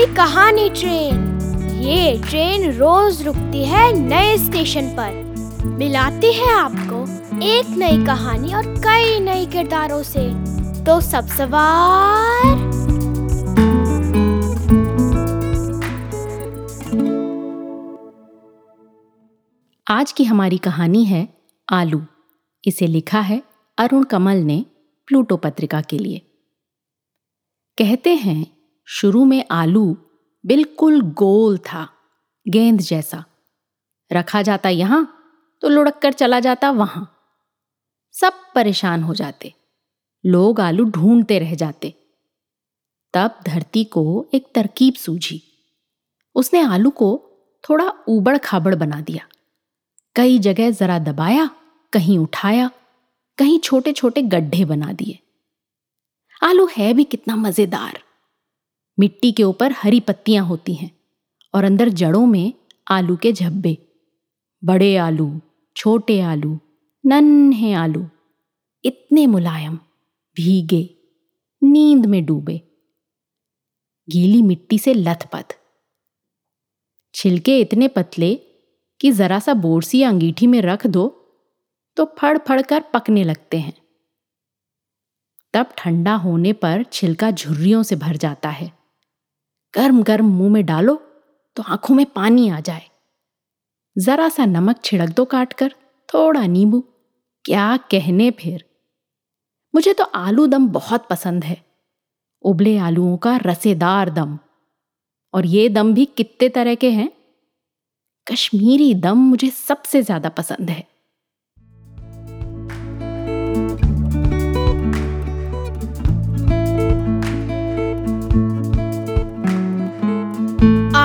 कहानी ट्रेन। ये ट्रेन रोज रुकती है नए स्टेशन पर। मिलाती है आपको एक नई कहानी और कई नए किरदारों से। तो सब सवार। आज की हमारी कहानी है आलू। इसे लिखा है अरुण कमल ने प्लूटो पत्रिका के लिए। कहते हैं शुरू में आलू बिल्कुल गोल था, गेंद जैसा। रखा जाता यहाँ तो लुढ़क कर चला जाता वहाँ। सब परेशान हो जाते, लोग आलू ढूंढते रह जाते। तब धरती को एक तरकीब सूझी। उसने आलू को थोड़ा ऊबड़ खाबड़ बना दिया। कई जगह जरा दबाया, कहीं उठाया, कहीं छोटे छोटे गड्ढे बना दिए। आलू है भी कितना मज़ेदार। मिट्टी के ऊपर हरी पत्तियाँ होती हैं और अंदर जड़ों में आलू के झब्बे। बड़े आलू, छोटे आलू, नन्हे आलू, इतने मुलायम, भीगे, नींद में डूबे। गीली मिट्टी से लथपथ। छिलके इतने पतले कि जरा सा बोरसी अंगीठी में रख दो तो फड़ फड़ कर पकने लगते हैं। तब ठंडा होने पर छिलका झुर्रियों से भर जाता है। गर्म गर्म मुँह में डालो तो आँखों में पानी आ जाए। जरा सा नमक छिड़क दो काट कर थोड़ा नींबू, क्या कहने फिर? मुझे तो आलू दम बहुत पसंद है, उबले आलूओं का रसेदार दम। और ये दम भी कितने तरह के हैं? कश्मीरी दम मुझे सबसे ज़्यादा पसंद है।